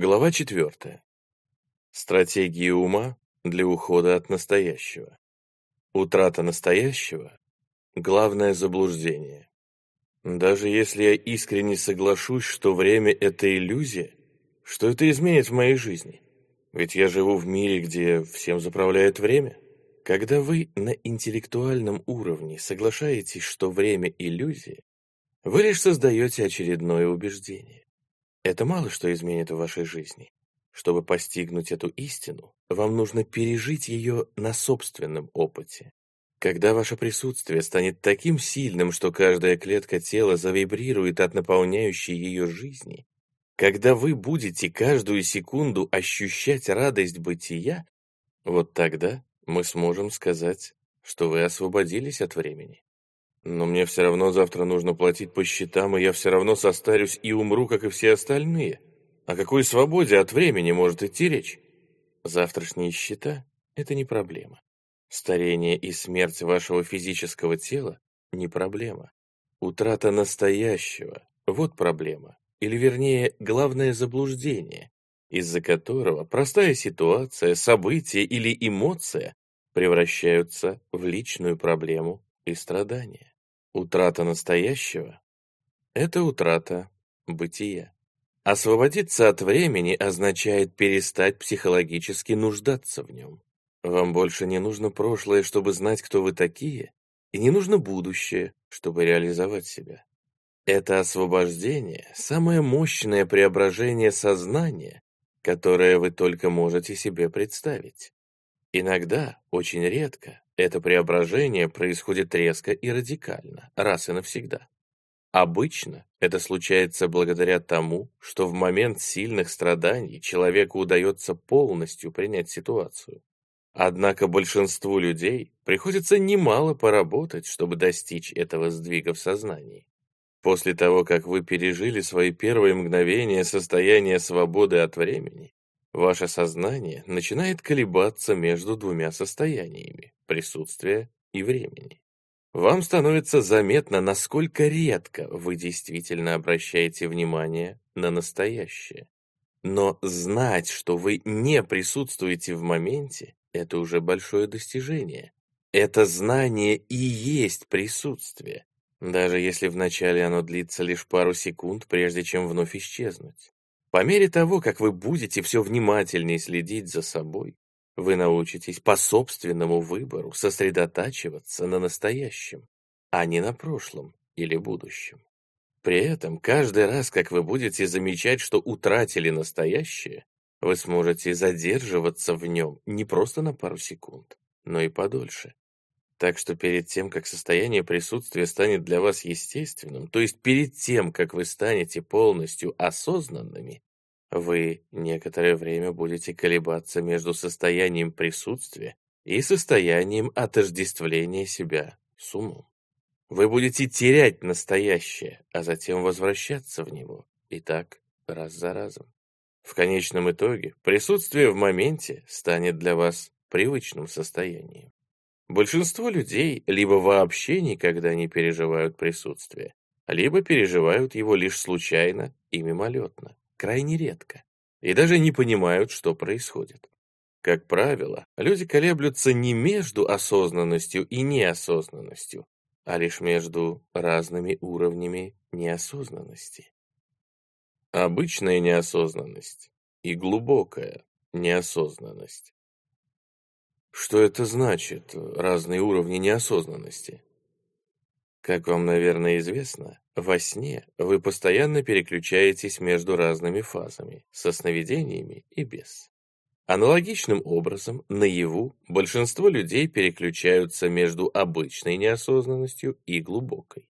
Глава четвертая. Стратегии ума для ухода от настоящего. Утрата настоящего – главное заблуждение. Даже если я искренне соглашусь, что время – это иллюзия, что это изменит в моей жизни? Ведь я живу в мире, где всем заправляет время. Когда вы на интеллектуальном уровне соглашаетесь, что время – иллюзия, вы лишь создаете очередное убеждение. Это мало что изменит в вашей жизни. Чтобы постигнуть эту истину, вам нужно пережить ее на собственном опыте. Когда ваше присутствие станет таким сильным, что каждая клетка тела завибрирует от наполняющей ее жизни, когда вы будете каждую секунду ощущать радость бытия, вот тогда мы сможем сказать, что вы освободились от времени. Но мне все равно завтра нужно платить по счетам, и я все равно состарюсь и умру, как и все остальные. О какой свободе от времени может идти речь? Завтрашние счета – это не проблема. Старение и смерть вашего физического тела – не проблема. Утрата настоящего – вот проблема. Или вернее, главное заблуждение, из-за которого простая ситуация, событие или эмоция превращаются в личную проблему и страдания. Утрата настоящего – это утрата бытия. Освободиться от времени означает перестать психологически нуждаться в нем. Вам больше не нужно прошлое, чтобы знать, кто вы такие, и не нужно будущее, чтобы реализовать себя. Это освобождение – самое мощное преображение сознания, которое вы только можете себе представить. Иногда, очень редко, это преображение происходит резко и радикально, раз и навсегда. Обычно это случается благодаря тому, что в момент сильных страданий человеку удается полностью принять ситуацию. Однако большинству людей приходится немало поработать, чтобы достичь этого сдвига в сознании. После того, как вы пережили свои первые мгновения состояния свободы от времени, Ваше сознание начинает колебаться между двумя состояниями – присутствия и времени. Вам становится заметно, насколько редко вы действительно обращаете внимание на настоящее. Но знать, что вы не присутствуете в моменте, это уже большое достижение. Это знание и есть присутствие, даже если вначале оно длится лишь пару секунд, прежде чем вновь исчезнуть. По мере того, как вы будете все внимательнее следить за собой, вы научитесь по собственному выбору сосредотачиваться на настоящем, а не на прошлом или будущем. При этом каждый раз, как вы будете замечать, что утратили настоящее, вы сможете задерживаться в нем не просто на пару секунд, но и подольше. Так что перед тем, как состояние присутствия станет для вас естественным, то есть перед тем, как вы станете полностью осознанными, вы некоторое время будете колебаться между состоянием присутствия и состоянием отождествления себя с умом. Вы будете терять настоящее, а затем возвращаться в него, и так раз за разом. В конечном итоге присутствие в моменте станет для вас привычным состоянием. Большинство людей либо вообще никогда не переживают присутствие, либо переживают его лишь случайно и мимолетно, крайне редко, и даже не понимают, что происходит. Как правило, люди колеблются не между осознанностью и неосознанностью, а лишь между разными уровнями неосознанности. Обычная неосознанность и глубокая неосознанность. Что это значит, разные уровни неосознанности? Как вам, наверное, известно, во сне вы постоянно переключаетесь между разными фазами, со сновидениями и без. Аналогичным образом, наяву большинство людей переключаются между обычной неосознанностью и глубокой.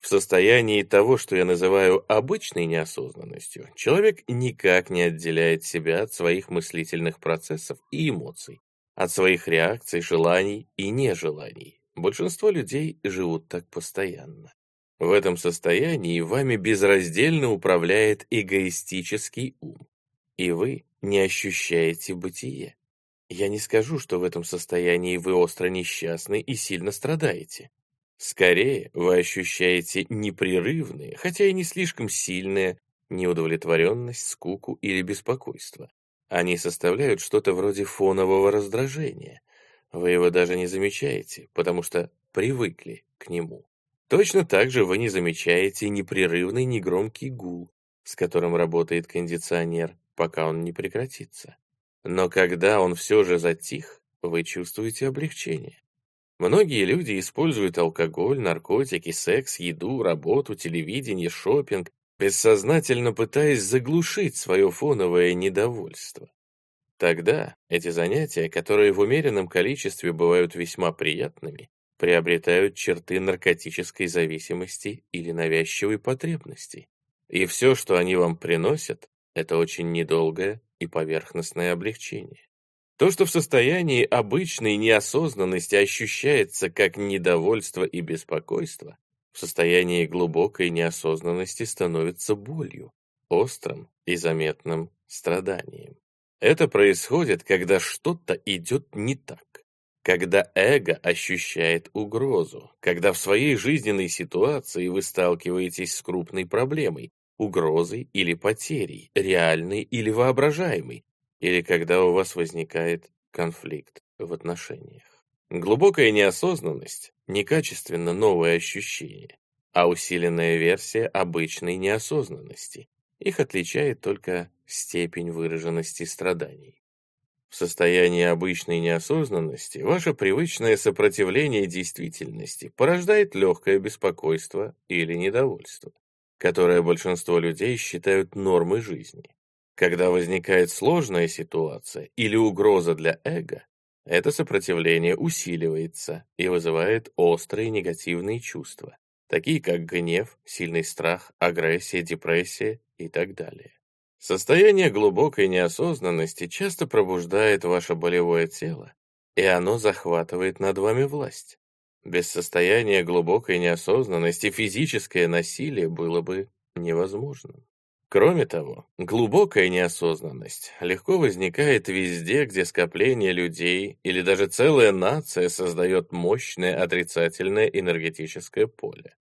В состоянии того, что я называю обычной неосознанностью, человек никак не отделяет себя от своих мыслительных процессов и эмоций, от своих реакций, желаний и нежеланий. Большинство людей живут так постоянно. В этом состоянии вами безраздельно управляет эгоистический ум, и вы не ощущаете бытие. Я не скажу, что в этом состоянии вы остро несчастны и сильно страдаете. Скорее, вы ощущаете непрерывные, хотя и не слишком сильные, неудовлетворенность, скуку или беспокойство. Они составляют что-то вроде фонового раздражения. Вы его даже не замечаете, потому что привыкли к нему. Точно так же вы не замечаете непрерывный негромкий гул, с которым работает кондиционер, пока он не прекратится. Но когда он все же затих, вы чувствуете облегчение. Многие люди используют алкоголь, наркотики, секс, еду, работу, телевидение, шопинг, бессознательно пытаясь заглушить свое фоновое недовольство. Тогда эти занятия, которые в умеренном количестве бывают весьма приятными, приобретают черты наркотической зависимости или навязчивой потребности. И все, что они вам приносят, это очень недолгое и поверхностное облегчение. То, что в состоянии обычной неосознанности ощущается как недовольство и беспокойство, в состоянии глубокой неосознанности становится болью, острым и заметным страданием. Это происходит, когда что-то идет не так, когда эго ощущает угрозу, когда в своей жизненной ситуации вы сталкиваетесь с крупной проблемой, угрозой или потерей, реальной или воображаемой, или когда у вас возникает конфликт в отношениях. Глубокая неосознанность – некачественно новое ощущение, а усиленная версия обычной неосознанности. Их отличает только степень выраженности страданий. В состоянии обычной неосознанности ваше привычное сопротивление действительности порождает легкое беспокойство или недовольство, которое большинство людей считают нормой жизни. Когда возникает сложная ситуация или угроза для эго, это сопротивление усиливается и вызывает острые негативные чувства, такие как гнев, сильный страх, агрессия, депрессия и так далее. Состояние глубокой неосознанности часто пробуждает ваше болевое тело, и оно захватывает над вами власть. Без состояния глубокой неосознанности физическое насилие было бы невозможным. Кроме того, глубокая неосознанность легко возникает везде, где скопление людей или даже целая нация создает мощное отрицательное энергетическое поле.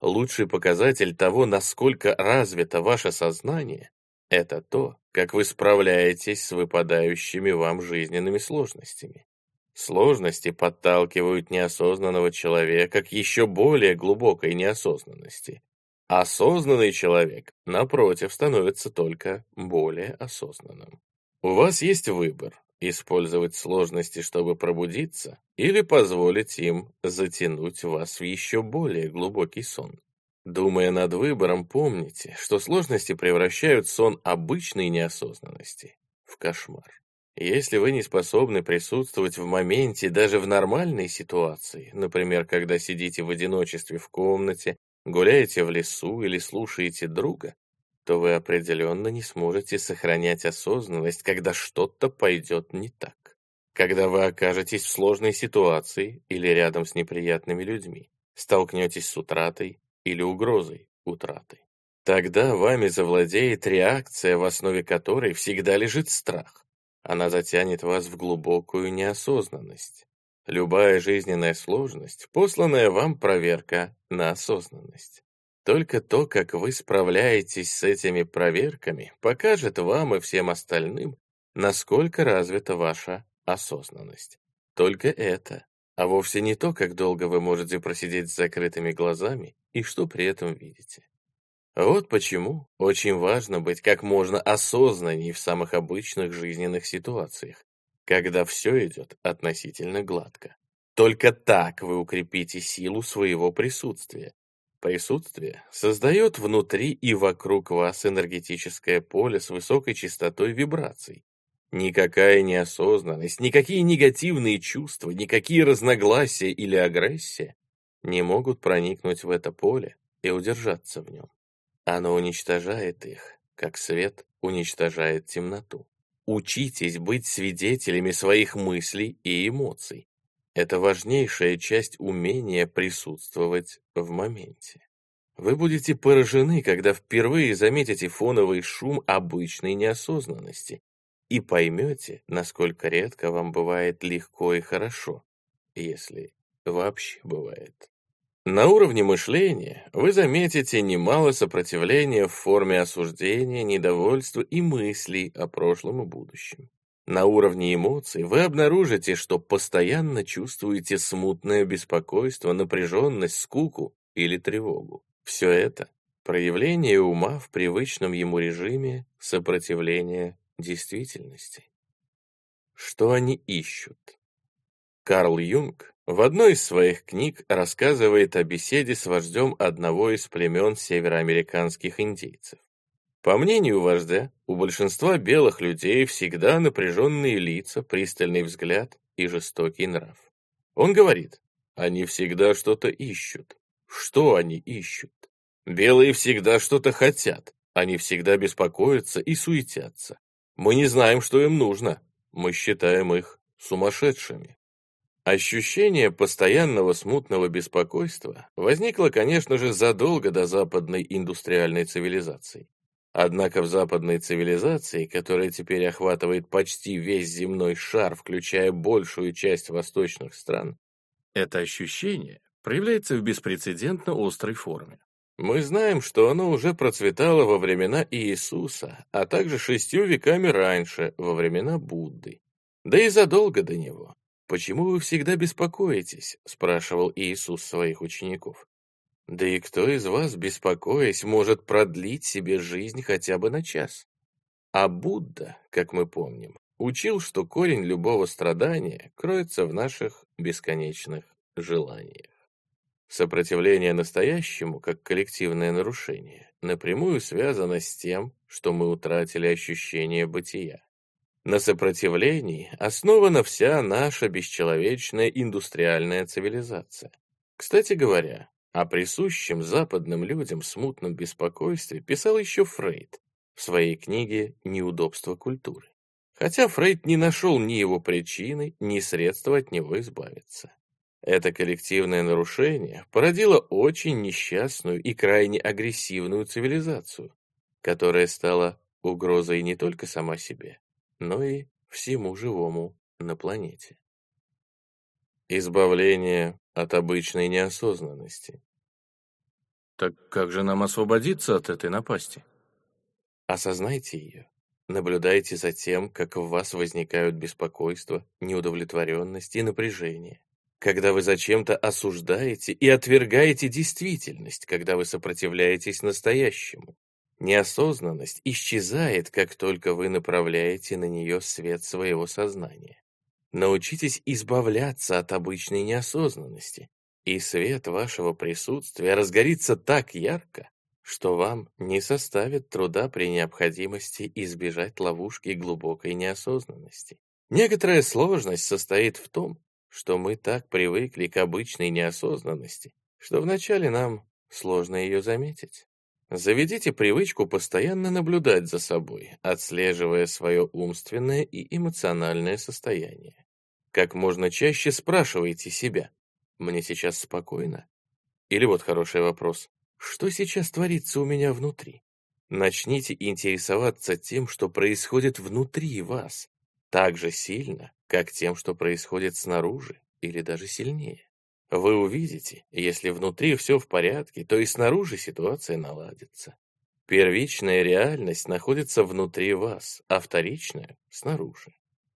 Лучший показатель того, насколько развито ваше сознание, это то, как вы справляетесь с выпадающими вам жизненными сложностями. Сложности подталкивают неосознанного человека к еще более глубокой неосознанности. Осознанный человек, напротив, становится только более осознанным. У вас есть выбор – использовать сложности, чтобы пробудиться, или позволить им затянуть вас в еще более глубокий сон. Думая над выбором, помните, что сложности превращают сон обычной неосознанности в кошмар. Если вы не способны присутствовать в моменте даже в нормальной ситуации, например, когда сидите в одиночестве в комнате гуляете в лесу или слушаете друга, то вы определенно не сможете сохранять осознанность, когда что-то пойдет не так. Когда вы окажетесь в сложной ситуации или рядом с неприятными людьми, столкнетесь с утратой или угрозой утраты. Тогда вами завладеет реакция, в основе которой всегда лежит страх. Она затянет вас в глубокую неосознанность. Любая жизненная сложность, посланная вам проверка на осознанность. Только то, как вы справляетесь с этими проверками, покажет вам и всем остальным, насколько развита ваша осознанность. Только это, а вовсе не то, как долго вы можете просидеть с закрытыми глазами и что при этом видите. Вот почему очень важно быть как можно осознанней в самых обычных жизненных ситуациях, когда все идет относительно гладко. Только так вы укрепите силу своего присутствия. Присутствие создает внутри и вокруг вас энергетическое поле с высокой частотой вибраций. Никакая неосознанность, никакие негативные чувства, никакие разногласия или агрессия не могут проникнуть в это поле и удержаться в нем. Оно уничтожает их, как свет уничтожает темноту. Учитесь быть свидетелями своих мыслей и эмоций. Это важнейшая часть умения присутствовать в моменте. Вы будете поражены, когда впервые заметите фоновый шум обычной неосознанности и поймете, насколько редко вам бывает легко и хорошо, если вообще бывает. На уровне мышления вы заметите немало сопротивления в форме осуждения, недовольства и мыслей о прошлом и будущем. На уровне эмоций вы обнаружите, что постоянно чувствуете смутное беспокойство, напряженность, скуку или тревогу. Все это – проявление ума в привычном ему режиме сопротивления действительности. Что они ищут? Карл Юнг в одной из своих книг рассказывает о беседе с вождем одного из племен североамериканских индейцев. По мнению вождя, у большинства белых людей всегда напряженные лица, пристальный взгляд и жестокий нрав. Он говорит, они всегда что-то ищут. Что они ищут? Белые всегда что-то хотят, они всегда беспокоятся и суетятся. Мы не знаем, что им нужно, мы считаем их сумасшедшими. Ощущение постоянного смутного беспокойства возникло, конечно же, задолго до западной индустриальной цивилизации. Однако в западной цивилизации, которая теперь охватывает почти весь земной шар, включая большую часть восточных стран, это ощущение проявляется в беспрецедентно острой форме. Мы знаем, что оно уже процветало во времена Иисуса, а также шестью веками раньше, во времена Будды. Да и задолго до него. «Почему вы всегда беспокоитесь?» — спрашивал Иисус своих учеников. «Да и кто из вас, беспокоясь, может продлить себе жизнь хотя бы на час?» А Будда, как мы помним, учил, что корень любого страдания кроется в наших бесконечных желаниях. Сопротивление настоящему, как коллективное нарушение, напрямую связано с тем, что мы утратили ощущение бытия. На сопротивлении основана вся наша бесчеловечная индустриальная цивилизация. Кстати говоря, о присущем западным людям смутном беспокойстве писал еще Фрейд в своей книге «Неудобства культуры». Хотя Фрейд не нашел ни его причины, ни средства от него избавиться. Это коллективное нарушение породило очень несчастную и крайне агрессивную цивилизацию, которая стала угрозой не только сама себе, но и всему живому на планете. Избавление от обычной неосознанности. Так как же нам освободиться от этой напасти? Осознайте ее. Наблюдайте за тем, как в вас возникают беспокойство, неудовлетворенность и напряжение. Когда вы зачем-то осуждаете и отвергаете действительность, когда вы сопротивляетесь настоящему. Неосознанность исчезает, как только вы направляете на нее свет своего сознания. Научитесь избавляться от обычной неосознанности, и свет вашего присутствия разгорится так ярко, что вам не составит труда при необходимости избежать ловушки глубокой неосознанности. Некоторая сложность состоит в том, что мы так привыкли к обычной неосознанности, что вначале нам сложно ее заметить. Заведите привычку постоянно наблюдать за собой, отслеживая свое умственное и эмоциональное состояние. Как можно чаще спрашивайте себя, «Мне сейчас спокойно?» Или вот хороший вопрос, «Что сейчас творится у меня внутри?» Начните интересоваться тем, что происходит внутри вас, так же сильно, как тем, что происходит снаружи, или даже сильнее. Вы увидите, если внутри все в порядке, то и снаружи ситуация наладится. Первичная реальность находится внутри вас, а вторичная — снаружи.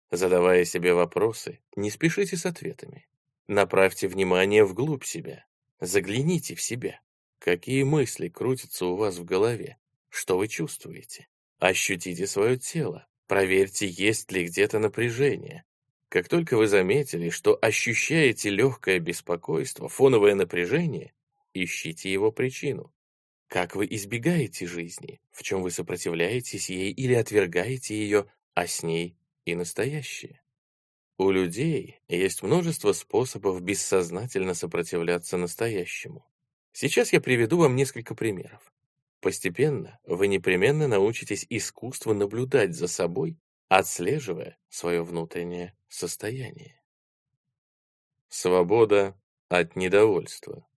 Задавая себе вопросы, не спешите с ответами. Направьте внимание вглубь себя. Загляните в себя. Какие мысли крутятся у вас в голове? Что вы чувствуете? Ощутите свое тело. Проверьте, есть ли где-то напряжение. Как только вы заметили, что ощущаете легкое беспокойство, фоновое напряжение, ищите его причину. Как вы избегаете жизни, в чем вы сопротивляетесь ей или отвергаете ее, а с ней и настоящее. У людей есть множество способов бессознательно сопротивляться настоящему. Сейчас я приведу вам несколько примеров. Постепенно вы непременно научитесь искусству наблюдать за собой отслеживая свое внутреннее состояние. Свобода от недовольства.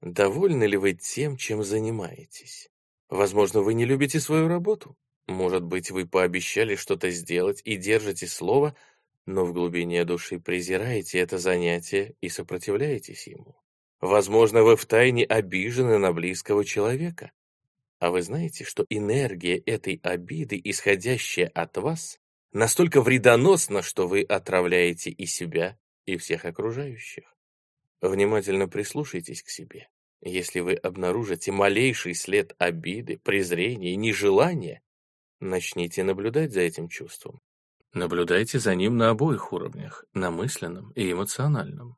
Довольны ли вы тем, чем занимаетесь? Возможно, вы не любите свою работу. Может быть, вы пообещали что-то сделать и держите слово, но в глубине души презираете это занятие и сопротивляетесь ему. Возможно, вы втайне обижены на близкого человека. А вы знаете, что энергия этой обиды, исходящая от вас, настолько вредоносна, что вы отравляете и себя, и всех окружающих? Внимательно прислушайтесь к себе. Если вы обнаружите малейший след обиды, презрения и нежелания, начните наблюдать за этим чувством. Наблюдайте за ним на обоих уровнях, на мысленном и эмоциональном.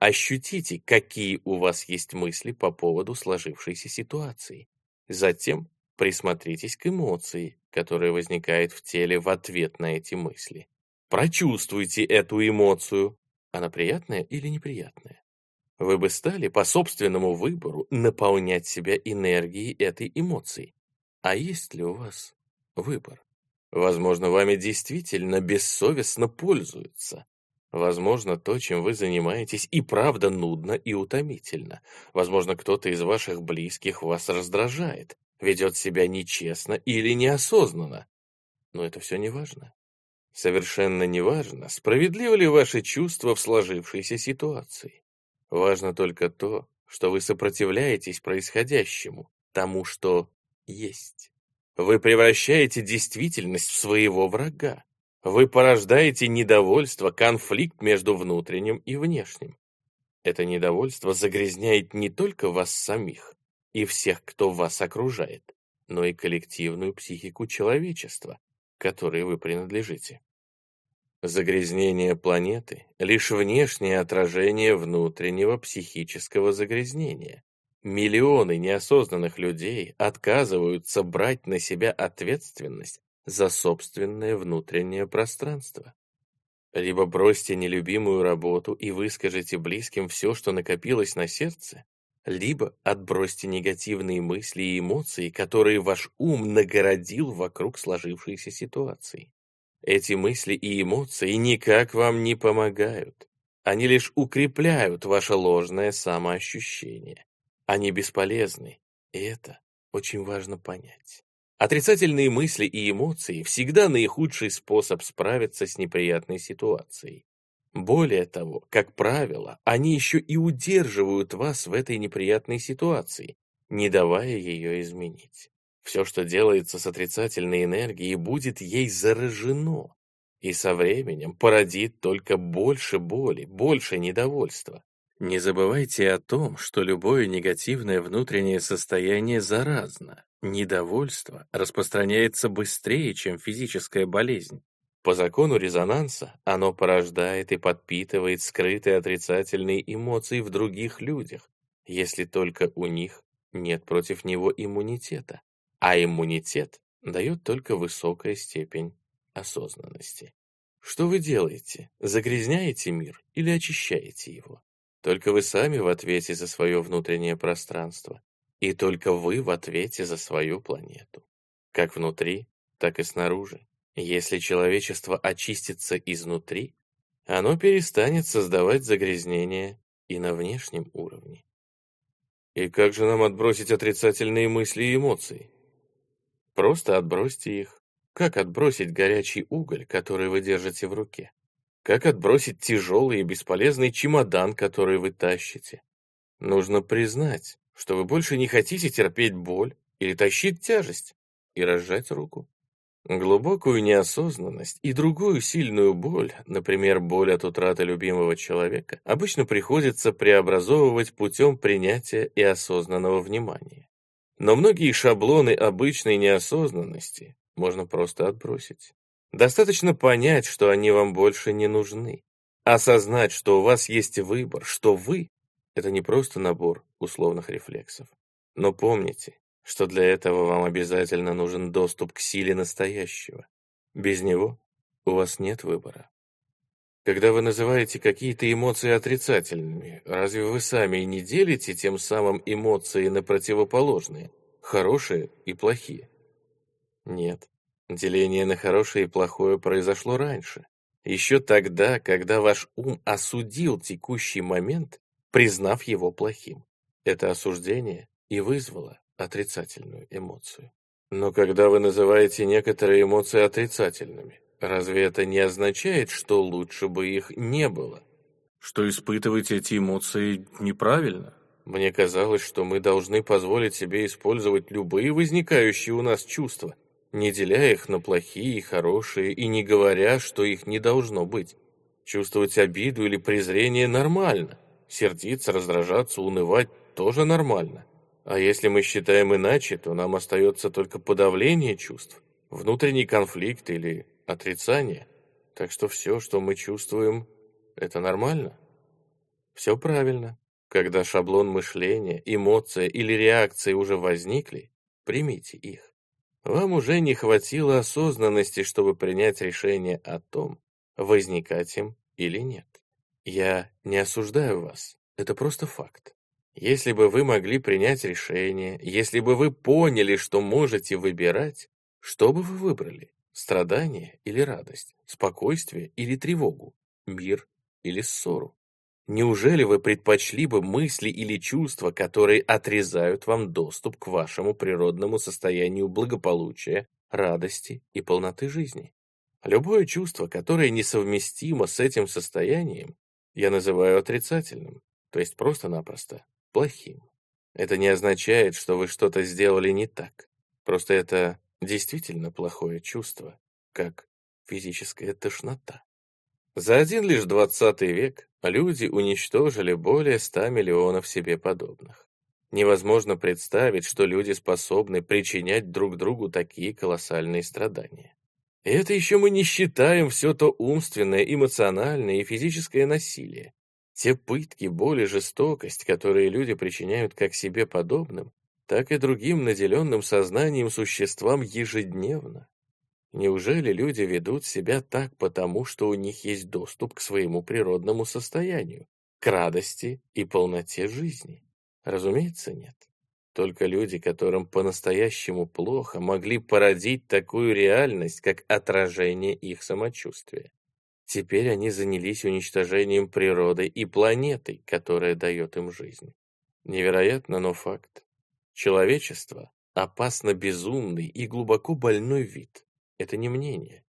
Ощутите, какие у вас есть мысли по поводу сложившейся ситуации. Затем присмотритесь к эмоции, которая возникает в теле в ответ на эти мысли. Прочувствуйте эту эмоцию. Она приятная или неприятная? Вы бы стали по собственному выбору наполнять себя энергией этой эмоции. А есть ли у вас выбор? Возможно, вами действительно бессовестно пользуются. Возможно, то, чем вы занимаетесь, и правда нудно и утомительно. Возможно, кто-то из ваших близких вас раздражает, ведет себя нечестно или неосознанно. Но это все не важно. Совершенно не важно, справедливы ли ваши чувства в сложившейся ситуации. Важно только то, что вы сопротивляетесь происходящему, тому, что есть. Вы превращаете действительность в своего врага. Вы порождаете недовольство, конфликт между внутренним и внешним. Это недовольство загрязняет не только вас самих и всех, кто вас окружает, но и коллективную психику человечества, которой вы принадлежите. Загрязнение планеты — лишь внешнее отражение внутреннего психического загрязнения. Миллионы неосознанных людей отказываются брать на себя ответственность за собственное внутреннее пространство. Либо бросьте нелюбимую работу и выскажите близким все, что накопилось на сердце, либо отбросьте негативные мысли и эмоции, которые ваш ум нагородил вокруг сложившейся ситуации. Эти мысли и эмоции никак вам не помогают. Они лишь укрепляют ваше ложное самоощущение. Они бесполезны, и это очень важно понять. Отрицательные мысли и эмоции всегда наихудший способ справиться с неприятной ситуацией. Более того, как правило, они еще и удерживают вас в этой неприятной ситуации, не давая ее изменить. Все, что делается с отрицательной энергией, будет ей заражено, и со временем породит только больше боли, больше недовольства. Не забывайте о том, что любое негативное внутреннее состояние заразно. Недовольство распространяется быстрее, чем физическая болезнь. По закону резонанса оно порождает и подпитывает скрытые отрицательные эмоции в других людях, если только у них нет против него иммунитета. А иммунитет дает только высокая степень осознанности. Что вы делаете? Загрязняете мир или очищаете его? Только вы сами в ответе за свое внутреннее пространство. И только вы в ответе за свою планету. Как внутри, так и снаружи. Если человечество очистится изнутри, оно перестанет создавать загрязнения и на внешнем уровне. И как же нам отбросить отрицательные мысли и эмоции? Просто отбросьте их. Как отбросить горячий уголь, который вы держите в руке? Как отбросить тяжелый и бесполезный чемодан, который вы тащите? Нужно признать, что вы больше не хотите терпеть боль или тащить тяжесть, и разжать руку. Глубокую неосознанность и другую сильную боль, например, боль от утраты любимого человека, обычно приходится преобразовывать путем принятия и осознанного внимания. Но многие шаблоны обычной неосознанности можно просто отбросить. Достаточно понять, что они вам больше не нужны. Осознать, что у вас есть выбор, что вы — это не просто набор условных рефлексов. Но помните, что для этого вам обязательно нужен доступ к силе настоящего. Без него у вас нет выбора. Когда вы называете какие-то эмоции отрицательными, разве вы сами не делите тем самым эмоции на противоположные, хорошие и плохие? Нет. Деление на хорошее и плохое произошло раньше. Еще тогда, когда ваш ум осудил текущий момент, признав его плохим. Это осуждение и вызвало отрицательную эмоцию. Но когда вы называете некоторые эмоции отрицательными, разве это не означает, что лучше бы их не было? что испытывать эти эмоции неправильно. Мне казалось, что мы должны позволить себе использовать любые возникающие у нас чувства, не деля их на плохие и хорошие, и не говоря, что их не должно быть. Чувствовать обиду или презрение нормально. Сердиться, раздражаться, унывать тоже нормально. А если мы считаем иначе, то нам остается только подавление чувств, внутренний конфликт или отрицание. Так что все, что мы чувствуем, это нормально. Все правильно. Когда шаблон мышления, эмоция или реакции уже возникли, примите их. Вам уже не хватило осознанности, чтобы принять решение о том, возникать им или нет. Я не осуждаю вас, это просто факт. Если бы вы могли принять решение, если бы вы поняли, что можете выбирать, что бы вы выбрали? Страдание или радость? Спокойствие или тревогу? Мир или ссору? Неужели вы предпочли бы мысли или чувства, которые отрезают вам доступ к вашему природному состоянию благополучия, радости и полноты жизни? Любое чувство, которое несовместимо с этим состоянием, я называю отрицательным, то есть просто-напросто плохим. Это не означает, что вы что-то сделали не так. Просто это действительно плохое чувство, как физическая тошнота. За один лишь двадцатый век люди уничтожили более ста миллионов себе подобных. Невозможно представить, что люди способны причинять друг другу такие колоссальные страдания. И это еще мы не считаем все то умственное, эмоциональное и физическое насилие, те пытки, боль и жестокость, которые люди причиняют как себе подобным, так и другим наделенным сознанием существам ежедневно. Неужели люди ведут себя так потому, что у них есть доступ к своему природному состоянию, к радости и полноте жизни? Разумеется, нет. Только люди, которым по-настоящему плохо, могли породить такую реальность, как отражение их самочувствия. Теперь они занялись уничтожением природы и планеты, которая дает им жизнь. Невероятно, но факт. Человечество – опасно безумный и глубоко больной вид. Это не мнение,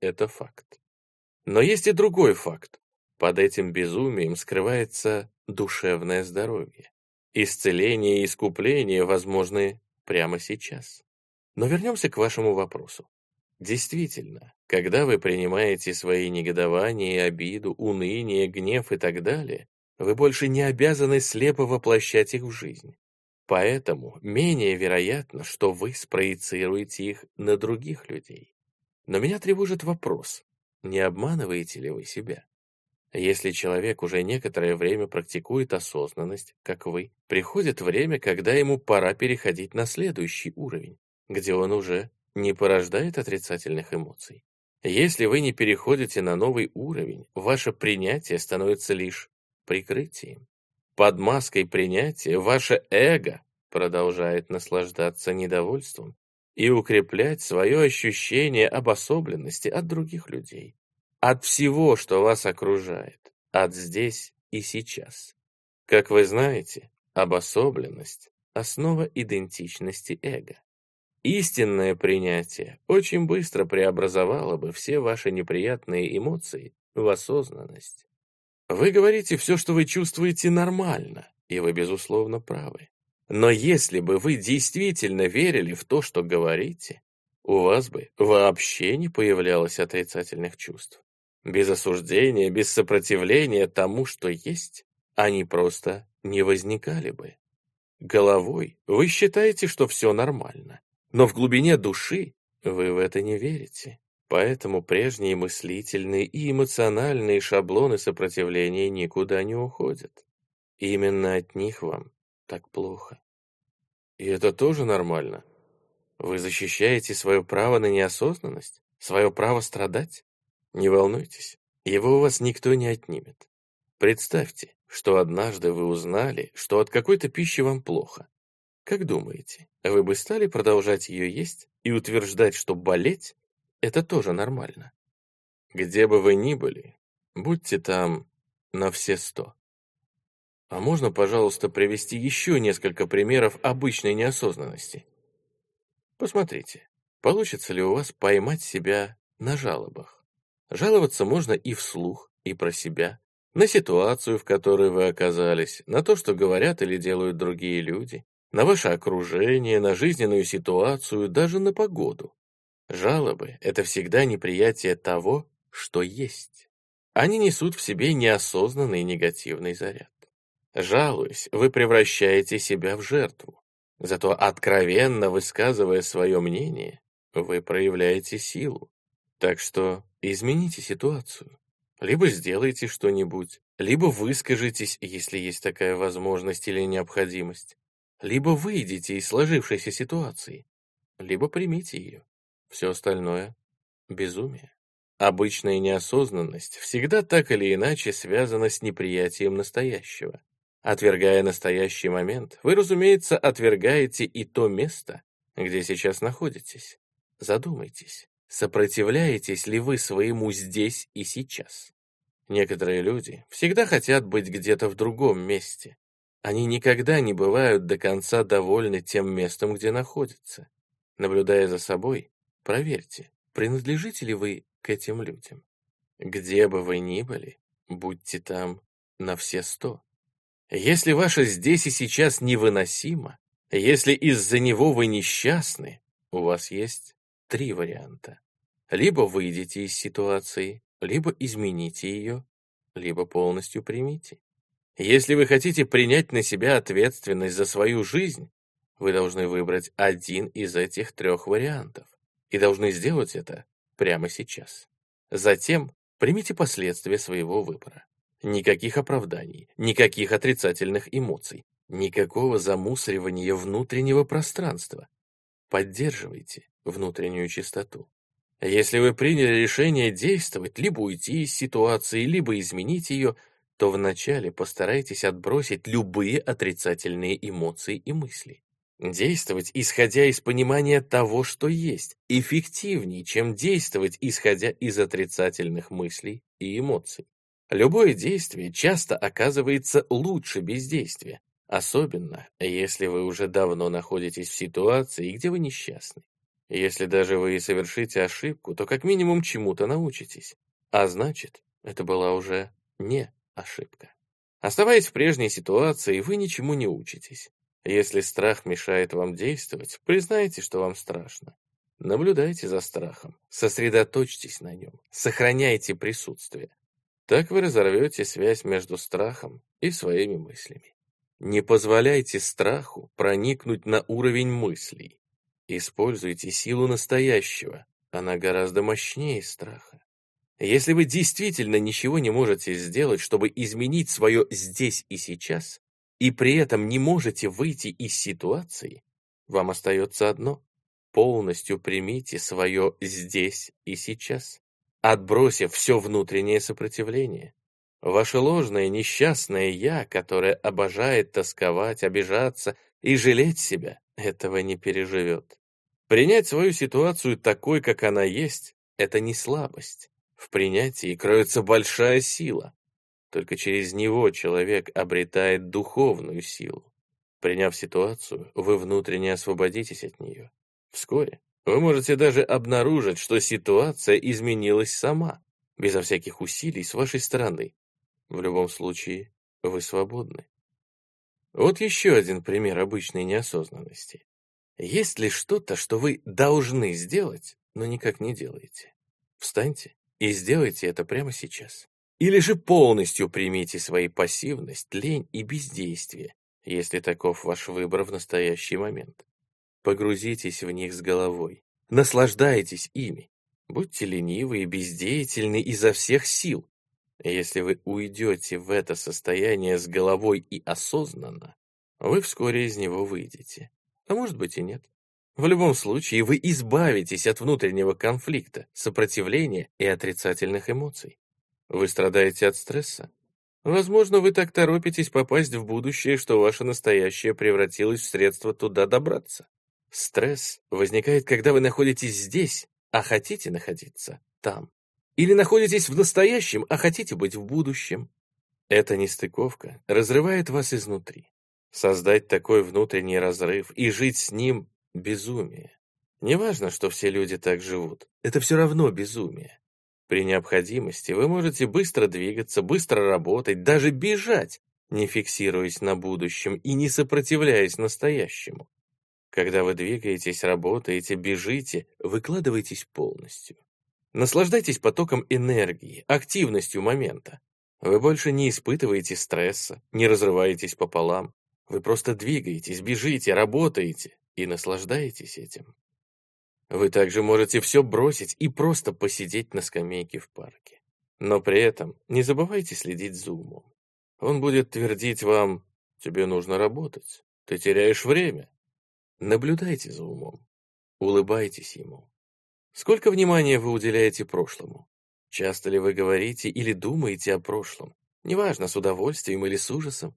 это факт. Но есть и другой факт. Под этим безумием скрывается душевное здоровье. Исцеление и искупление возможны прямо сейчас. Но вернемся к вашему вопросу. Действительно, когда вы принимаете свои негодования обиду, уныние, гнев и так далее, вы больше не обязаны слепо воплощать их в жизнь. Поэтому менее вероятно, что вы спроецируете их на других людей. Но меня тревожит вопрос, не обманываете ли вы себя? Если человек уже некоторое время практикует осознанность, как вы, приходит время, когда ему пора переходить на следующий уровень, где он уже не порождает отрицательных эмоций. Если вы не переходите на новый уровень, ваше принятие становится лишь прикрытием. Под маской принятия ваше эго продолжает наслаждаться недовольством и укреплять свое ощущение обособленности от других людей, от всего, что вас окружает, от здесь и сейчас. Как вы знаете, обособленность – основа идентичности эго. Истинное принятие очень быстро преобразовало бы все ваши неприятные эмоции в осознанность. Вы говорите все, что вы чувствуете, нормально, и вы, безусловно, правы. Но если бы вы действительно верили в то, что говорите, у вас бы вообще не появлялось отрицательных чувств. Без осуждения, без сопротивления тому, что есть, они просто не возникали бы. Головой вы считаете, что все нормально. Но в глубине души вы в это не верите. Поэтому прежние мыслительные и эмоциональные шаблоны сопротивления никуда не уходят. Именно от них вам так плохо. И это тоже нормально. Вы защищаете свое право на неосознанность, свое право страдать? Не волнуйтесь, его у вас никто не отнимет. Представьте, что однажды вы узнали, что от какой-то пищи вам плохо, как думаете, вы бы стали продолжать ее есть и утверждать, что болеть – это тоже нормально? Где бы вы ни были, будьте там на все сто. А можно, пожалуйста, привести еще несколько примеров обычной неосознанности? Посмотрите, получится ли у вас поймать себя на жалобах. Жаловаться можно и вслух, и про себя. на ситуацию, в которой вы оказались, на то, что говорят или делают другие люди, на ваше окружение, на жизненную ситуацию, даже на погоду. Жалобы — это всегда неприятие того, что есть. Они несут в себе неосознанный негативный заряд. Жалуясь, вы превращаете себя в жертву. Зато откровенно высказывая свое мнение, вы проявляете силу. Так что измените ситуацию. Либо сделайте что-нибудь, либо выскажитесь, если есть такая возможность или необходимость. Либо выйдите из сложившейся ситуации, либо примите ее. Все остальное — безумие. Обычная неосознанность всегда так или иначе связана с неприятием настоящего. Отвергая настоящий момент, вы, разумеется, отвергаете и то место, где сейчас находитесь. Задумайтесь, сопротивляетесь ли вы своему здесь и сейчас? Некоторые люди всегда хотят быть где-то в другом месте. Они никогда не бывают до конца довольны тем местом, где находятся. Наблюдая за собой, Проверьте, принадлежите ли вы к этим людям. Где бы вы ни были, будьте там на все сто. Если ваше здесь и сейчас невыносимо, если из-за него вы несчастны, у вас есть три варианта. Либо выйдите из ситуации, либо измените ее, либо полностью примите. Если вы хотите принять на себя ответственность за свою жизнь, вы должны выбрать один из этих трех вариантов и должны сделать это прямо сейчас. Затем примите последствия своего выбора. Никаких оправданий, никаких отрицательных эмоций, никакого замусоривания внутреннего пространства. Поддерживайте внутреннюю чистоту. Если вы приняли решение действовать, либо уйти из ситуации, либо изменить ее, то вначале постарайтесь отбросить любые отрицательные эмоции и мысли. Действовать, исходя из понимания того, что есть, эффективнее, чем действовать, исходя из отрицательных мыслей и эмоций. Любое действие часто оказывается лучше бездействия, особенно если вы уже давно находитесь в ситуации, где вы несчастны. Если даже вы и совершите ошибку, то как минимум чему-то научитесь. А значит, это была уже не ошибка. Оставаясь в прежней ситуации, вы ничему не учитесь. Если страх мешает вам действовать, признайте, что вам страшно. Наблюдайте за страхом, сосредоточьтесь на нем, сохраняйте присутствие. Так вы разорвете связь между страхом и своими мыслями. Не позволяйте страху проникнуть на уровень мыслей. Используйте силу настоящего, она гораздо мощнее страха. Если вы действительно ничего не можете сделать, чтобы изменить свое «здесь и сейчас», и при этом не можете выйти из ситуации, вам остается одно — полностью примите свое здесь и сейчас, отбросив все внутреннее сопротивление. Ваше ложное несчастное «я», которое обожает тосковать, обижаться и жалеть себя, этого не переживет. Принять свою ситуацию такой, как она есть, это не слабость. В принятии кроется большая сила. Только через него человек обретает духовную силу. Приняв ситуацию, вы внутренне освободитесь от нее. Вскоре вы можете даже обнаружить, что ситуация изменилась сама, безо всяких усилий с вашей стороны. В любом случае, вы свободны. Вот еще один пример обычной неосознанности. Есть ли что-то, что вы должны сделать, но никак не делаете? Встаньте и сделайте это прямо сейчас. Или же полностью примите свои пассивность, лень и бездействие, если таков ваш выбор в настоящий момент. Погрузитесь в них с головой, наслаждайтесь ими. Будьте ленивы и бездеятельны изо всех сил. Если вы уйдете в это состояние с головой и осознанно, вы вскоре из него выйдете. А может быть и нет. В любом случае, вы избавитесь от внутреннего конфликта, сопротивления и отрицательных эмоций. Вы страдаете от стресса? Возможно, вы так торопитесь попасть в будущее, что ваше настоящее превратилось в средство туда добраться. Стресс возникает, когда вы находитесь здесь, а хотите находиться там. Или находитесь в настоящем, а хотите быть в будущем. Эта нестыковка разрывает вас изнутри. Создать такой внутренний разрыв и жить с ним – безумие. Неважно, что все люди так живут, это все равно безумие. При необходимости вы можете быстро двигаться, быстро работать, даже бежать, не фиксируясь на будущем и не сопротивляясь настоящему. Когда вы двигаетесь, работаете, бежите, выкладывайтесь полностью. Наслаждайтесь потоком энергии, активностью момента. Вы больше не испытываете стресса, не разрываетесь пополам. Вы просто двигаетесь, бежите, работаете и наслаждаетесь этим. Вы также можете все бросить и просто посидеть на скамейке в парке. Но при этом не забывайте следить за умом. Он будет твердить вам, тебе нужно работать, ты теряешь время. Наблюдайте за умом, улыбайтесь ему. Сколько внимания вы уделяете прошлому? Часто ли вы говорите или думаете о прошлом? Неважно, с удовольствием или с ужасом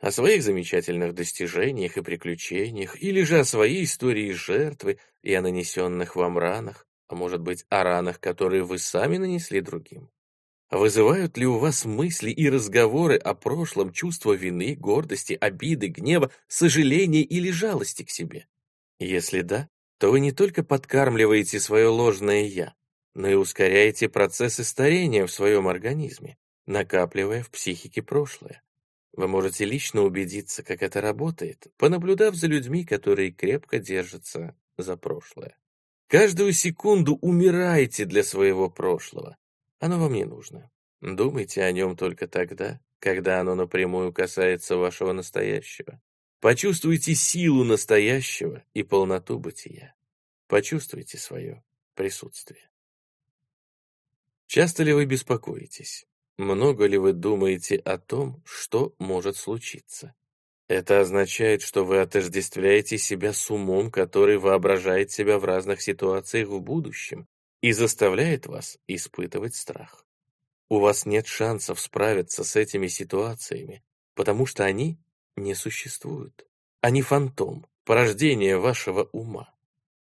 о своих замечательных достижениях и приключениях, или же о своей истории жертвы и о нанесенных вам ранах, а может быть, о ранах, которые вы сами нанесли другим. Вызывают ли у вас мысли и разговоры о прошлом чувство вины, гордости, обиды, гнева, сожаления или жалости к себе? Если да, то вы не только подкармливаете свое ложное «я», но и ускоряете процессы старения в своем организме, накапливая в психике прошлое. Вы можете лично убедиться, как это работает, понаблюдав за людьми, которые крепко держатся за прошлое. Каждую секунду умираете для своего прошлого. Оно вам не нужно. Думайте о нем только тогда, когда оно напрямую касается вашего настоящего. Почувствуйте силу настоящего и полноту бытия. Почувствуйте свое присутствие. Часто ли вы беспокоитесь? Много ли вы думаете о том, что может случиться? Это означает, что вы отождествляете себя с умом, который воображает себя в разных ситуациях в будущем и заставляет вас испытывать страх. У вас нет шансов справиться с этими ситуациями, потому что они не существуют. Они фантом, порождение вашего ума.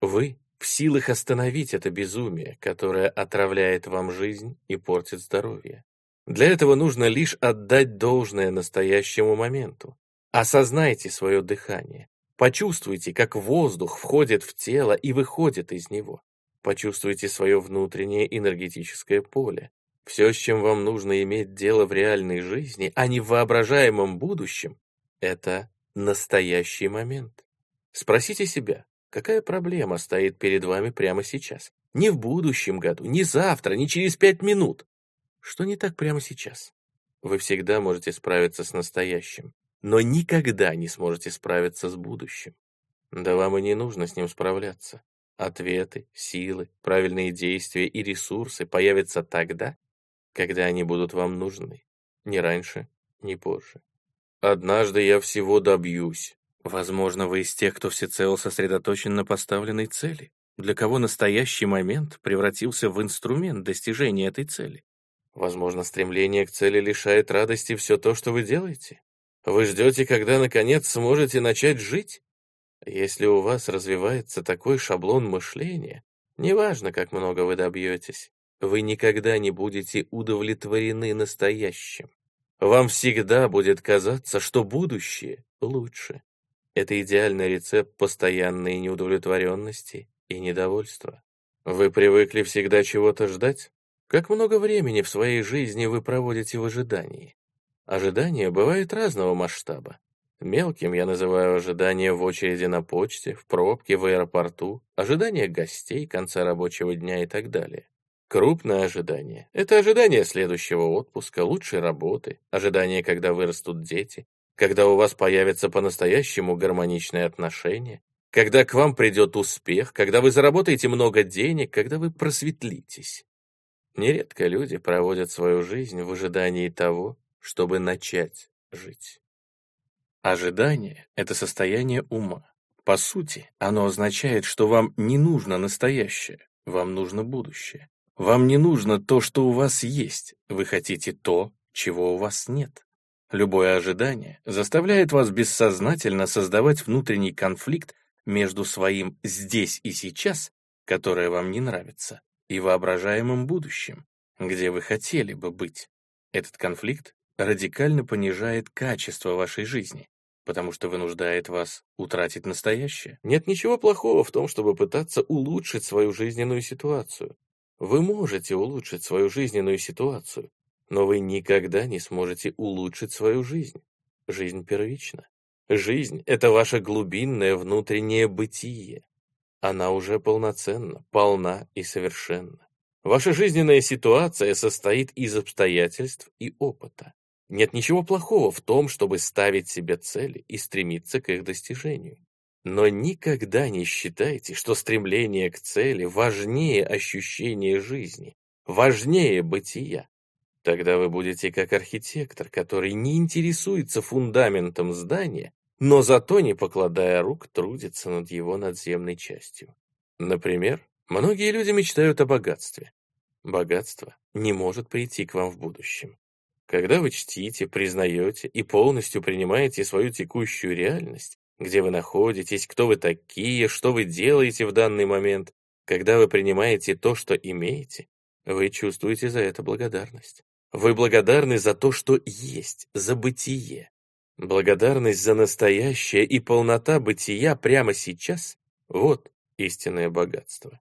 Вы в силах остановить это безумие, которое отравляет вам жизнь и портит здоровье. Для этого нужно лишь отдать должное настоящему моменту. Осознайте свое дыхание. Почувствуйте, как воздух входит в тело и выходит из него. Почувствуйте свое внутреннее энергетическое поле. Все, с чем вам нужно иметь дело в реальной жизни, а не в воображаемом будущем, это настоящий момент. Спросите себя, какая проблема стоит перед вами прямо сейчас? Не в будущем году, не завтра, не через пять минут. Что не так прямо сейчас? Вы всегда можете справиться с настоящим, но никогда не сможете справиться с будущим. Да вам и не нужно с ним справляться. Ответы, силы, правильные действия и ресурсы появятся тогда, когда они будут вам нужны. Ни раньше, ни позже. Однажды я всего добьюсь. Возможно, вы из тех, кто всецело сосредоточен на поставленной цели, для кого настоящий момент превратился в инструмент достижения этой цели. Возможно, стремление к цели лишает радости все то, что вы делаете. Вы ждете, когда, наконец, сможете начать жить? Если у вас развивается такой шаблон мышления, неважно, как много вы добьетесь, вы никогда не будете удовлетворены настоящим. Вам всегда будет казаться, что будущее лучше. Это идеальный рецепт постоянной неудовлетворенности и недовольства. Вы привыкли всегда чего-то ждать? Как много времени в своей жизни вы проводите в ожидании? Ожидание бывает разного масштаба. Мелким я называю ожидание в очереди на почте, в пробке, в аэропорту, ожидание гостей, конца рабочего дня и так далее. Крупное ожидание – это ожидание следующего отпуска, лучшей работы, ожидание, когда вырастут дети, когда у вас появятся по-настоящему гармоничные отношения, когда к вам придет успех, когда вы заработаете много денег, когда вы просветлитесь. Нередко люди проводят свою жизнь в ожидании того, чтобы начать жить. Ожидание — это состояние ума. По сути, оно означает, что вам не нужно настоящее, вам нужно будущее. Вам не нужно то, что у вас есть, вы хотите то, чего у вас нет. Любое ожидание заставляет вас бессознательно создавать внутренний конфликт между своим «здесь и сейчас», которое вам не нравится, и воображаемом будущем, где вы хотели бы быть. Этот конфликт радикально понижает качество вашей жизни, потому что вынуждает вас утратить настоящее. Нет ничего плохого в том, чтобы пытаться улучшить свою жизненную ситуацию. Вы можете улучшить свою жизненную ситуацию, но вы никогда не сможете улучшить свою жизнь. Жизнь первична. Жизнь — это ваше глубинное внутреннее бытие. Она уже полноценна, полна и совершенна. Ваша жизненная ситуация состоит из обстоятельств и опыта. Нет ничего плохого в том, чтобы ставить себе цели и стремиться к их достижению. Но никогда не считайте, что стремление к цели важнее ощущения жизни, важнее бытия. Тогда вы будете как архитектор, который не интересуется фундаментом здания, но зато, не покладая рук, трудится над его надземной частью. Например, многие люди мечтают о богатстве. Богатство не может прийти к вам в будущем. Когда вы чтите, признаете и полностью принимаете свою текущую реальность, где вы находитесь, кто вы такие, что вы делаете в данный момент, когда вы принимаете то, что имеете, вы чувствуете за это благодарность. Вы благодарны за то, что есть, за бытие. Благодарность за настоящее и полнота бытия прямо сейчас — вот истинное богатство.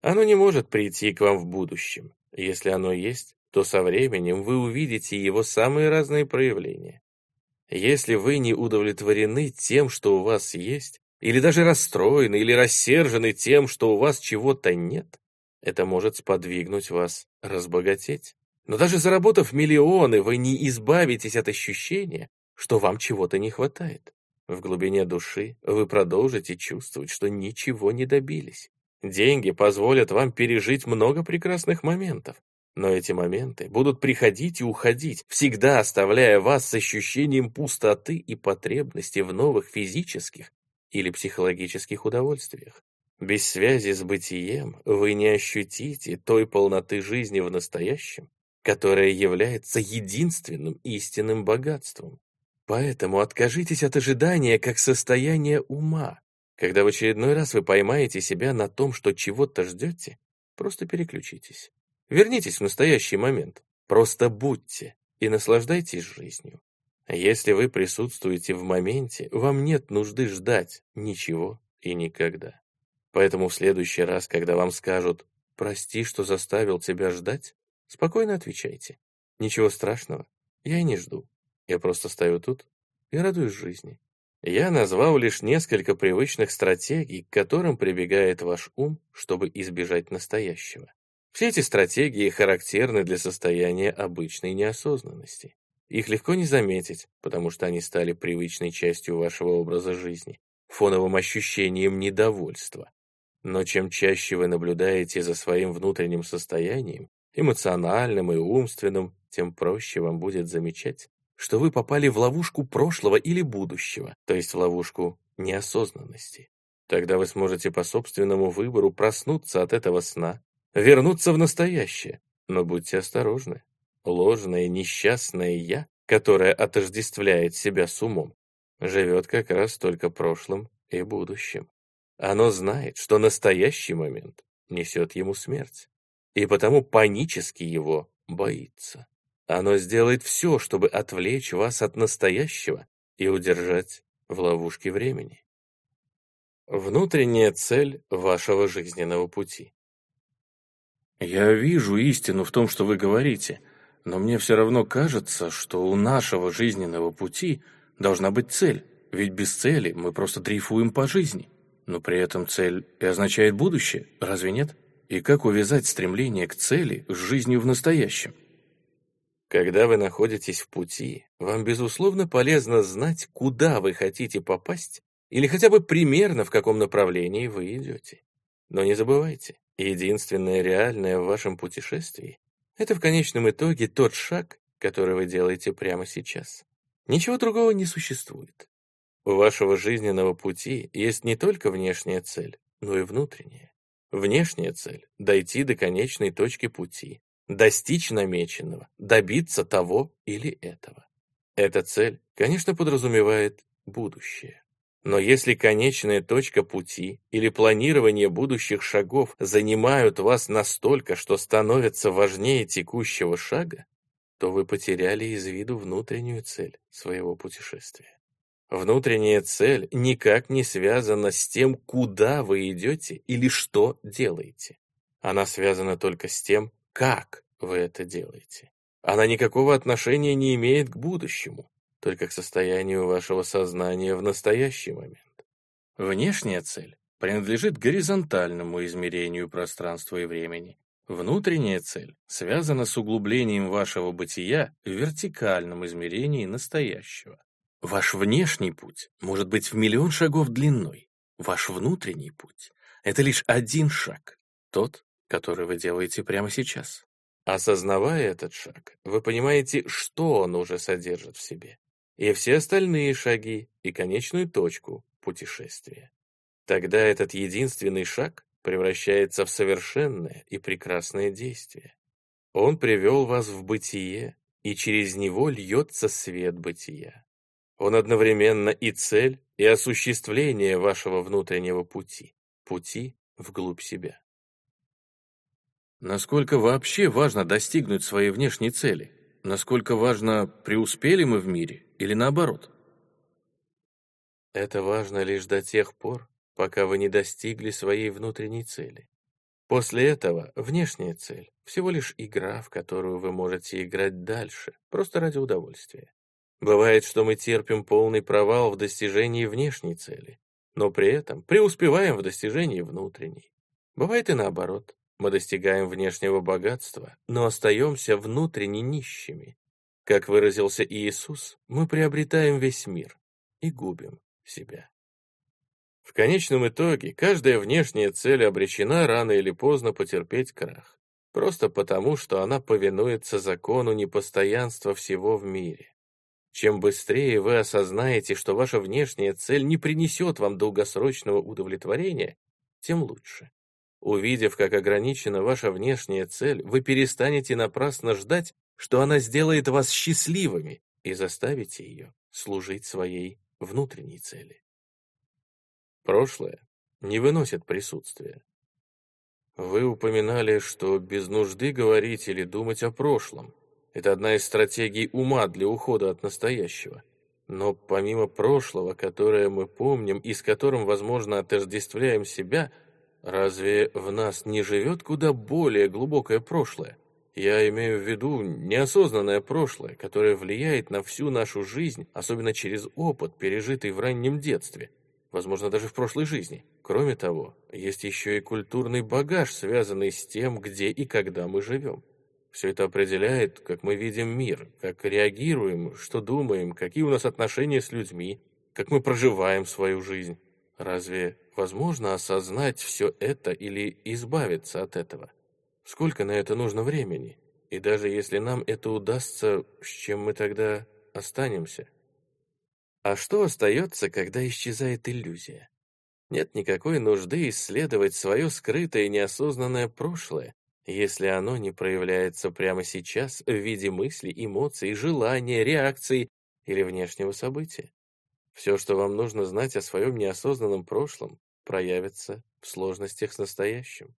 Оно не может прийти к вам в будущем. Если оно есть, то со временем вы увидите его самые разные проявления. Если вы не удовлетворены тем, что у вас есть, или даже расстроены или рассержены тем, что у вас чего-то нет, это может сподвигнуть вас разбогатеть. Но даже заработав миллионы, вы не избавитесь от ощущения, что вам чего-то не хватает. В глубине души вы продолжите чувствовать, что ничего не добились. Деньги позволят вам пережить много прекрасных моментов, но эти моменты будут приходить и уходить, всегда оставляя вас с ощущением пустоты и потребности в новых физических или психологических удовольствиях. Без связи с бытием вы не ощутите той полноты жизни в настоящем, которая является единственным истинным богатством. Поэтому откажитесь от ожидания как состояния ума. Когда в очередной раз вы поймаете себя на том, что чего-то ждете, просто переключитесь. Вернитесь в настоящий момент. Просто будьте и наслаждайтесь жизнью. Если вы присутствуете в моменте, вам нет нужды ждать ничего и никогда. Поэтому в следующий раз, когда вам скажут «прости, что заставил тебя ждать», спокойно отвечайте. Ничего страшного, я и не жду. Я просто стою тут и радуюсь жизни. Я назвал лишь несколько привычных стратегий, к которым прибегает ваш ум, чтобы избежать настоящего. Все эти стратегии характерны для состояния обычной неосознанности. Их легко не заметить, потому что они стали привычной частью вашего образа жизни, фоновым ощущением недовольства. Но чем чаще вы наблюдаете за своим внутренним состоянием, эмоциональным и умственным, тем проще вам будет замечать, что вы попали в ловушку прошлого или будущего, то есть в ловушку неосознанности. Тогда вы сможете по собственному выбору проснуться от этого сна вернуться в настоящее. Но будьте осторожны. Ложное, несчастное «я», которое отождествляет себя с умом, живет как раз только прошлым и будущим. Оно знает, что настоящий момент несет ему смерть, и потому панически его боится. Оно сделает все, чтобы отвлечь вас от настоящего и удержать в ловушке времени. Внутренняя цель вашего жизненного пути. Я вижу истину в том, что вы говорите, но мне все равно кажется, что у нашего жизненного пути должна быть цель, ведь без цели мы просто дрейфуем по жизни. Но при этом цель и означает будущее, разве нет? И как увязать стремление к цели с жизнью в настоящем? Когда вы находитесь в пути, вам, безусловно, полезно знать, куда вы хотите попасть или хотя бы примерно в каком направлении вы идете. Но не забывайте, Единственное реальное в вашем путешествии — это в конечном итоге тот шаг, который вы делаете прямо сейчас. Ничего другого не существует. У вашего жизненного пути есть не только внешняя цель, но и внутренняя. Внешняя цель — дойти до конечной точки пути, достичь намеченного, добиться того или этого. Эта цель, конечно, подразумевает будущее. Но если конечная точка пути или планирование будущих шагов занимают вас настолько, что становятся важнее текущего шага, то вы потеряли из виду внутреннюю цель своего путешествия. Внутренняя цель никак не связана с тем, куда вы идете или что делаете. Она связана только с тем, как вы это делаете. Она никакого отношения не имеет к будущему, только к состоянию вашего сознания в настоящий момент. Внешняя цель принадлежит горизонтальному измерению пространства и времени. Внутренняя цель связана с углублением вашего бытия в вертикальном измерении настоящего. Ваш внешний путь может быть в миллион шагов длиной. Ваш внутренний путь — это лишь один шаг, тот, который вы делаете прямо сейчас. Осознавая этот шаг, вы понимаете, что он уже содержит в себе, и все остальные шаги, и конечную точку путешествия. Тогда этот единственный шаг превращается в совершенное и прекрасное действие. Он привел вас в бытие, и через него льется свет бытия. Он одновременно и цель, и осуществление вашего внутреннего пути, пути вглубь себя. Насколько вообще важно достигнуть своей внешней цели? Насколько важно, преуспели мы в мире или наоборот? Это важно лишь до тех пор, пока вы не достигли своей внутренней цели. После этого внешняя цель — всего лишь игра, в которую вы можете играть дальше, просто ради удовольствия. Бывает, что мы терпим полный провал в достижении внешней цели, но при этом преуспеваем в достижении внутренней. Бывает и наоборот. Мы достигаем внешнего богатства, но остаемся внутренне нищими. Как выразился Иисус, мы приобретаем весь мир и губим себя. В конечном итоге, каждая внешняя цель обречена рано или поздно потерпеть крах, просто потому, что она повинуется закону непостоянства всего в мире. Чем быстрее вы осознаете, что ваша внешняя цель не принесет вам долгосрочного удовлетворения, тем лучше. Увидев, как ограничена ваша внешняя цель, вы перестанете напрасно ждать, что она сделает вас счастливыми и заставите ее служить своей внутренней цели. Прошлое не выносит присутствия. Вы упоминали, что без нужды говорить или думать о прошлом. Это одна из стратегий ума для ухода от настоящего. Но помимо прошлого, которое мы помним и с которым, возможно, отождествляем себя – Разве в нас не живет куда более глубокое прошлое? Я имею в виду неосознанное прошлое, которое влияет на всю нашу жизнь, особенно через опыт, пережитый в раннем детстве, возможно, даже в прошлой жизни. Кроме того, есть еще и культурный багаж, связанный с тем, где и когда мы живем. Все это определяет, как мы видим мир, как реагируем, что думаем, какие у нас отношения с людьми, как мы проживаем свою жизнь. Разве возможно осознать все это или избавиться от этого? Сколько на это нужно времени? И даже если нам это удастся, с чем мы тогда останемся? А что остается, когда исчезает иллюзия? Нет никакой нужды исследовать свое скрытое неосознанное прошлое, если оно не проявляется прямо сейчас в виде мыслей, эмоций, желания, реакций или внешнего события. Все, что вам нужно знать о своем неосознанном прошлом, проявится в сложностях с настоящим.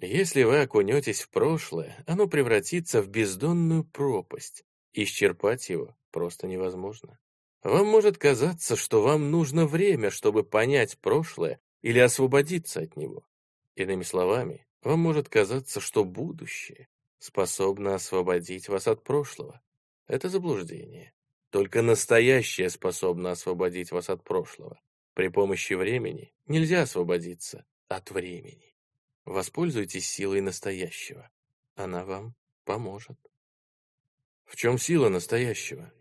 Если вы окунетесь в прошлое, оно превратится в бездонную пропасть. Исчерпать его просто невозможно. Вам может казаться, что вам нужно время, чтобы понять прошлое или освободиться от него. Иными словами, вам может казаться, что будущее способно освободить вас от прошлого. Это заблуждение. Только настоящее способно освободить вас от прошлого. При помощи времени нельзя освободиться от времени. Воспользуйтесь силой настоящего. Она вам поможет. В чем сила настоящего?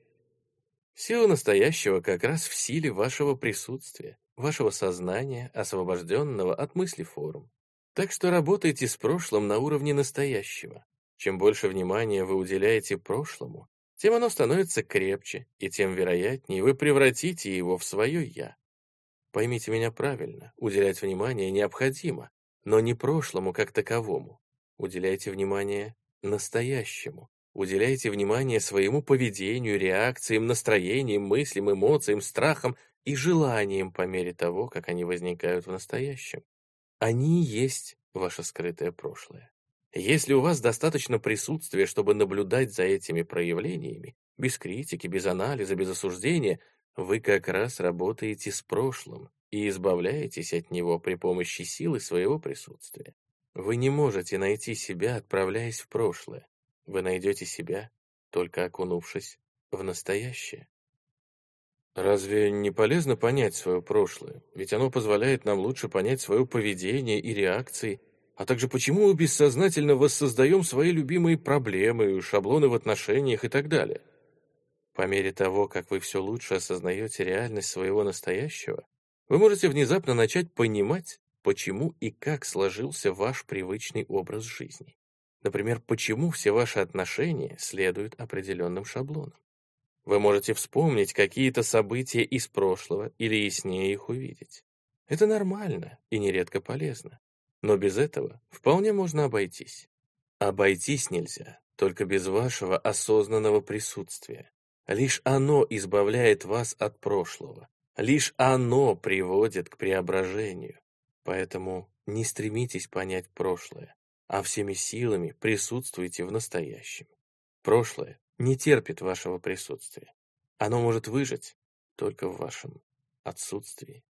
Сила настоящего как раз в силе вашего присутствия, вашего сознания, освобожденного от мысли форм. Так что работайте с прошлым на уровне настоящего. Чем больше внимания вы уделяете прошлому, тем оно становится крепче, и тем вероятнее вы превратите его в свое «я». Поймите меня правильно, уделять внимание необходимо, но не прошлому как таковому. Уделяйте внимание настоящему. Уделяйте внимание своему поведению, реакциям, настроениям, мыслям, эмоциям, страхам и желаниям по мере того, как они возникают в настоящем. Они есть ваше скрытое прошлое. Если у вас достаточно присутствия, чтобы наблюдать за этими проявлениями, без критики, без анализа, без осуждения, вы как раз работаете с прошлым и избавляетесь от него при помощи силы своего присутствия. Вы не можете найти себя, отправляясь в прошлое. Вы найдете себя, только окунувшись в настоящее. Разве не полезно понять свое прошлое? Ведь оно позволяет нам лучше понять свое поведение и реакции, а также почему мы бессознательно воссоздаем свои любимые проблемы, шаблоны в отношениях и так далее. По мере того, как вы все лучше осознаете реальность своего настоящего, вы можете внезапно начать понимать, почему и как сложился ваш привычный образ жизни. Например, почему все ваши отношения следуют определенным шаблонам. Вы можете вспомнить какие-то события из прошлого или яснее их увидеть. Это нормально и нередко полезно. Но без этого вполне можно обойтись. Обойтись нельзя, только без вашего осознанного присутствия. Лишь оно избавляет вас от прошлого. Лишь оно приводит к преображению. Поэтому не стремитесь понять прошлое, а всеми силами присутствуйте в настоящем. Прошлое не терпит вашего присутствия. Оно может выжить только в вашем отсутствии.